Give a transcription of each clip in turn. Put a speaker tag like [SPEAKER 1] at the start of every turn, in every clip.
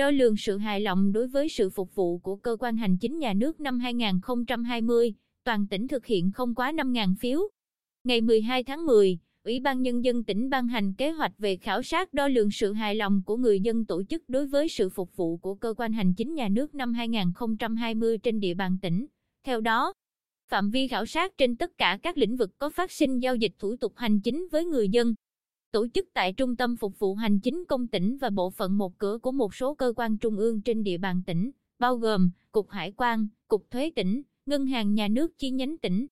[SPEAKER 1] đo lường sự hài lòng đối với sự phục vụ của cơ quan hành chính nhà nước năm 2020, toàn tỉnh thực hiện không quá 5.000 phiếu. Ngày 12 tháng 10, Ủy ban Nhân dân tỉnh ban hành kế hoạch về khảo sát đo lường sự hài lòng của người dân tổ chức đối với sự phục vụ của cơ quan hành chính nhà nước năm 2020 trên địa bàn tỉnh. Theo đó, phạm vi khảo sát trên tất cả các lĩnh vực có phát sinh giao dịch thủ tục hành chính với người dân. Tổ chức tại Trung tâm Phục vụ Hành chính công tỉnh và bộ phận một cửa của một số cơ quan trung ương trên địa bàn tỉnh, bao gồm Cục Hải quan, Cục Thuế tỉnh, Ngân hàng Nhà nước chi nhánh tỉnh,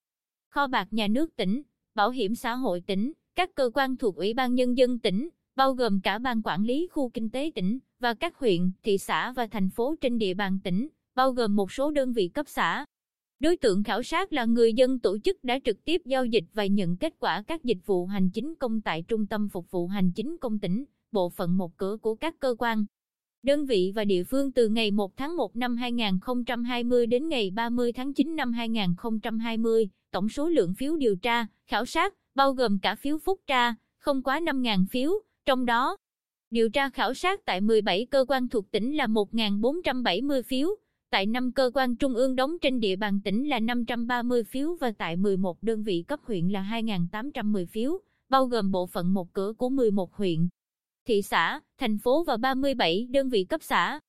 [SPEAKER 1] Kho bạc Nhà nước tỉnh, Bảo hiểm xã hội tỉnh, các cơ quan thuộc Ủy ban Nhân dân tỉnh, bao gồm cả ban quản lý khu kinh tế tỉnh và các huyện, thị xã và thành phố trên địa bàn tỉnh, bao gồm một số đơn vị cấp xã. Đối tượng khảo sát là người dân tổ chức đã trực tiếp giao dịch và nhận kết quả các dịch vụ hành chính công tại Trung tâm Phục vụ Hành chính công tỉnh, bộ phận một cửa của các cơ quan, đơn vị và địa phương từ ngày 1 tháng 1 năm 2020 đến ngày 30 tháng 9 năm 2020, tổng số lượng phiếu điều tra, khảo sát, bao gồm cả phiếu phúc tra, không quá 5.000 phiếu, trong đó, điều tra khảo sát tại 17 cơ quan thuộc tỉnh là 1.470 phiếu, tại 5 cơ quan trung ương đóng trên địa bàn tỉnh là 530 phiếu và tại 11 đơn vị cấp huyện là 2.810 phiếu, bao gồm bộ phận một cửa của 11 huyện, thị xã, thành phố và 37 đơn vị cấp xã.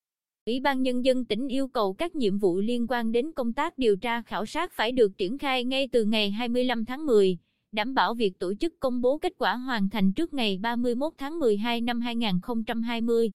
[SPEAKER 1] Ủy ban Nhân dân tỉnh yêu cầu các nhiệm vụ liên quan đến công tác điều tra khảo sát phải được triển khai ngay từ ngày 25 tháng 10, đảm bảo việc tổ chức công bố kết quả hoàn thành trước ngày 31 tháng 12 năm 2020.